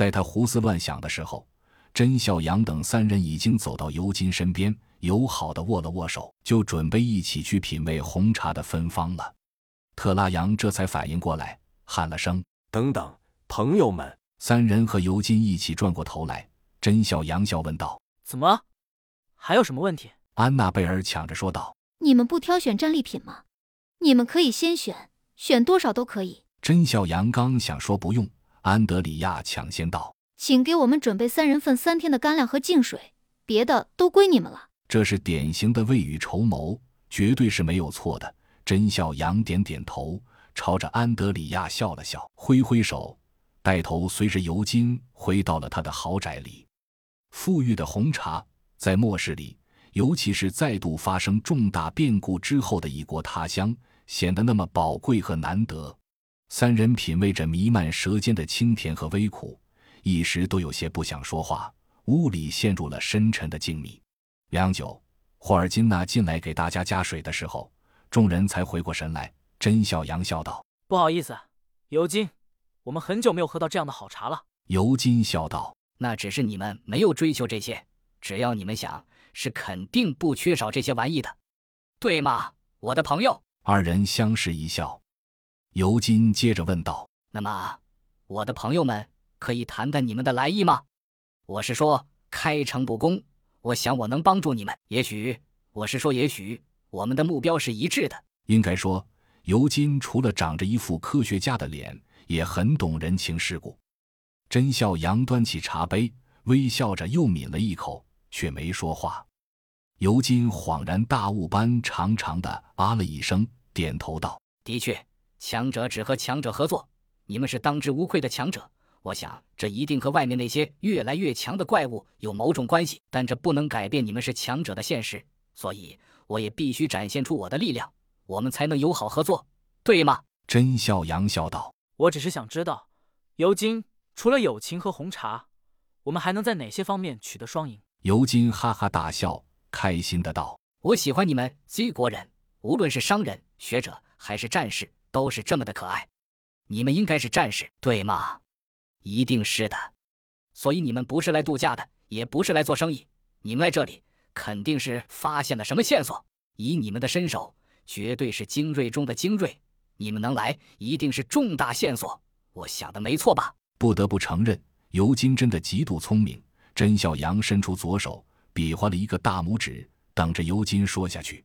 在他胡思乱想的时候，甄孝阳等三人已经走到尤金身边，友好的握了握手，就准备一起去品味红茶的芬芳了。特拉扬这才反应过来，喊了声：“等等，朋友们！”三人和尤金一起转过头来，甄孝阳笑问道：“怎么？还有什么问题？”安娜贝尔抢着说道：“你们不挑选战利品吗？你们可以先选，选多少都可以。”甄孝阳刚想说不用，安德里亚抢先道：“请给我们准备三人份三天的干粮和净水，别的都归你们了。”这是典型的未雨绸缪，绝对是没有错的。甄笑阳点点头，朝着安德里亚笑了笑，挥挥手，带头随着尤金回到了他的豪宅里。富裕的红茶在末世里，尤其是再度发生重大变故之后的异国他乡，显得那么宝贵和难得。三人品味着弥漫舌尖的清甜和微苦，一时都有些不想说话。屋里陷入了深沉的静谧。良久，霍尔金娜进来给大家加水的时候，众人才回过神来。甄小阳笑道：“不好意思，尤金，我们很久没有喝到这样的好茶了。”尤金笑道：“那只是你们没有追求这些，只要你们想，是肯定不缺少这些玩意的，对吗，我的朋友？”二人相视一笑。尤金接着问道：“那么，我的朋友们，可以谈谈你们的来意吗？我是说，开诚布公。”我想我能帮助你们。也许我是说，也许我们的目标是一致的。应该说，尤金除了长着一副科学家的脸，也很懂人情世故。甄笑阳端起茶杯，微笑着又抿了一口，却没说话。尤金恍然大悟般长长的啊了一声，点头道：“的确，强者只和强者合作。你们是当之无愧的强者。”我想，这一定和外面那些越来越强的怪物有某种关系，但这不能改变你们是强者的现实。所以，我也必须展现出我的力量，我们才能友好合作，对吗？甄笑阳笑道：“我只是想知道，尤金，除了友情和红茶，我们还能在哪些方面取得双赢？”尤金哈哈大笑，开心的道：“我喜欢你们 Z 国人，无论是商人、学者还是战士，都是这么的可爱。你们应该是战士，对吗？”一定是的，所以你们不是来度假的，也不是来做生意，你们来这里肯定是发现了什么线索。以你们的身手，绝对是精锐中的精锐，你们能来，一定是重大线索。我想的没错吧？不得不承认，尤金真的极度聪明。甄小阳伸出左手，比划了一个大拇指，等着尤金说下去。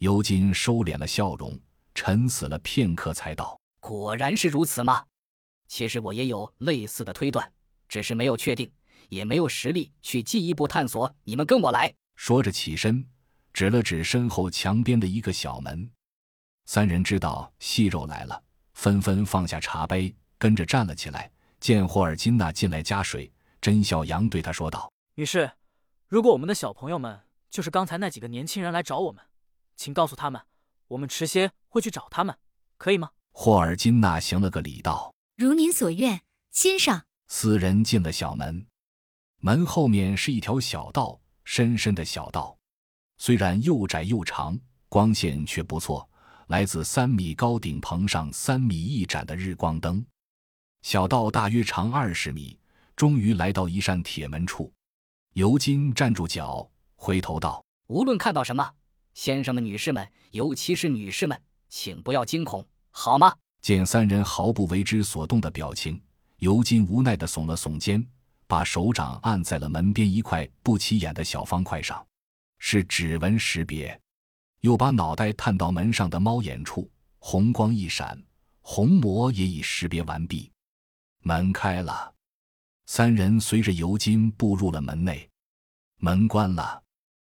尤金收敛了笑容，沉思了片刻，才道：“果然是如此吗？”其实我也有类似的推断，只是没有确定，也没有实力去进一步探索。你们跟我来。说着起身，指了指身后墙边的一个小门。三人知道细肉来了，纷纷放下茶杯，跟着站了起来。见霍尔金娜进来加水，甄小阳对他说道：“女士，如果我们的小朋友们就是刚才那几个年轻人来找我们，请告诉他们，我们迟些会去找他们，可以吗？”霍尔金娜行了个礼，道。如您所愿，先生。四人进了小门，门后面是一条小道，深深的小道，虽然又窄又长，光线却不错，来自三米高顶棚上三米一盏的日光灯。小道大约长二十米，终于来到一扇铁门处。尤金站住脚，回头道：“无论看到什么，先生们、女士们，尤其是女士们，请不要惊恐，好吗？”见三人毫不为之所动的表情，尤金无奈地耸了耸肩，把手掌按在了门边一块不起眼的小方块上，是指纹识别。又把脑袋探到门上的猫眼处，红光一闪，虹膜也已识别完毕。门开了，三人随着尤金步入了门内。门关了，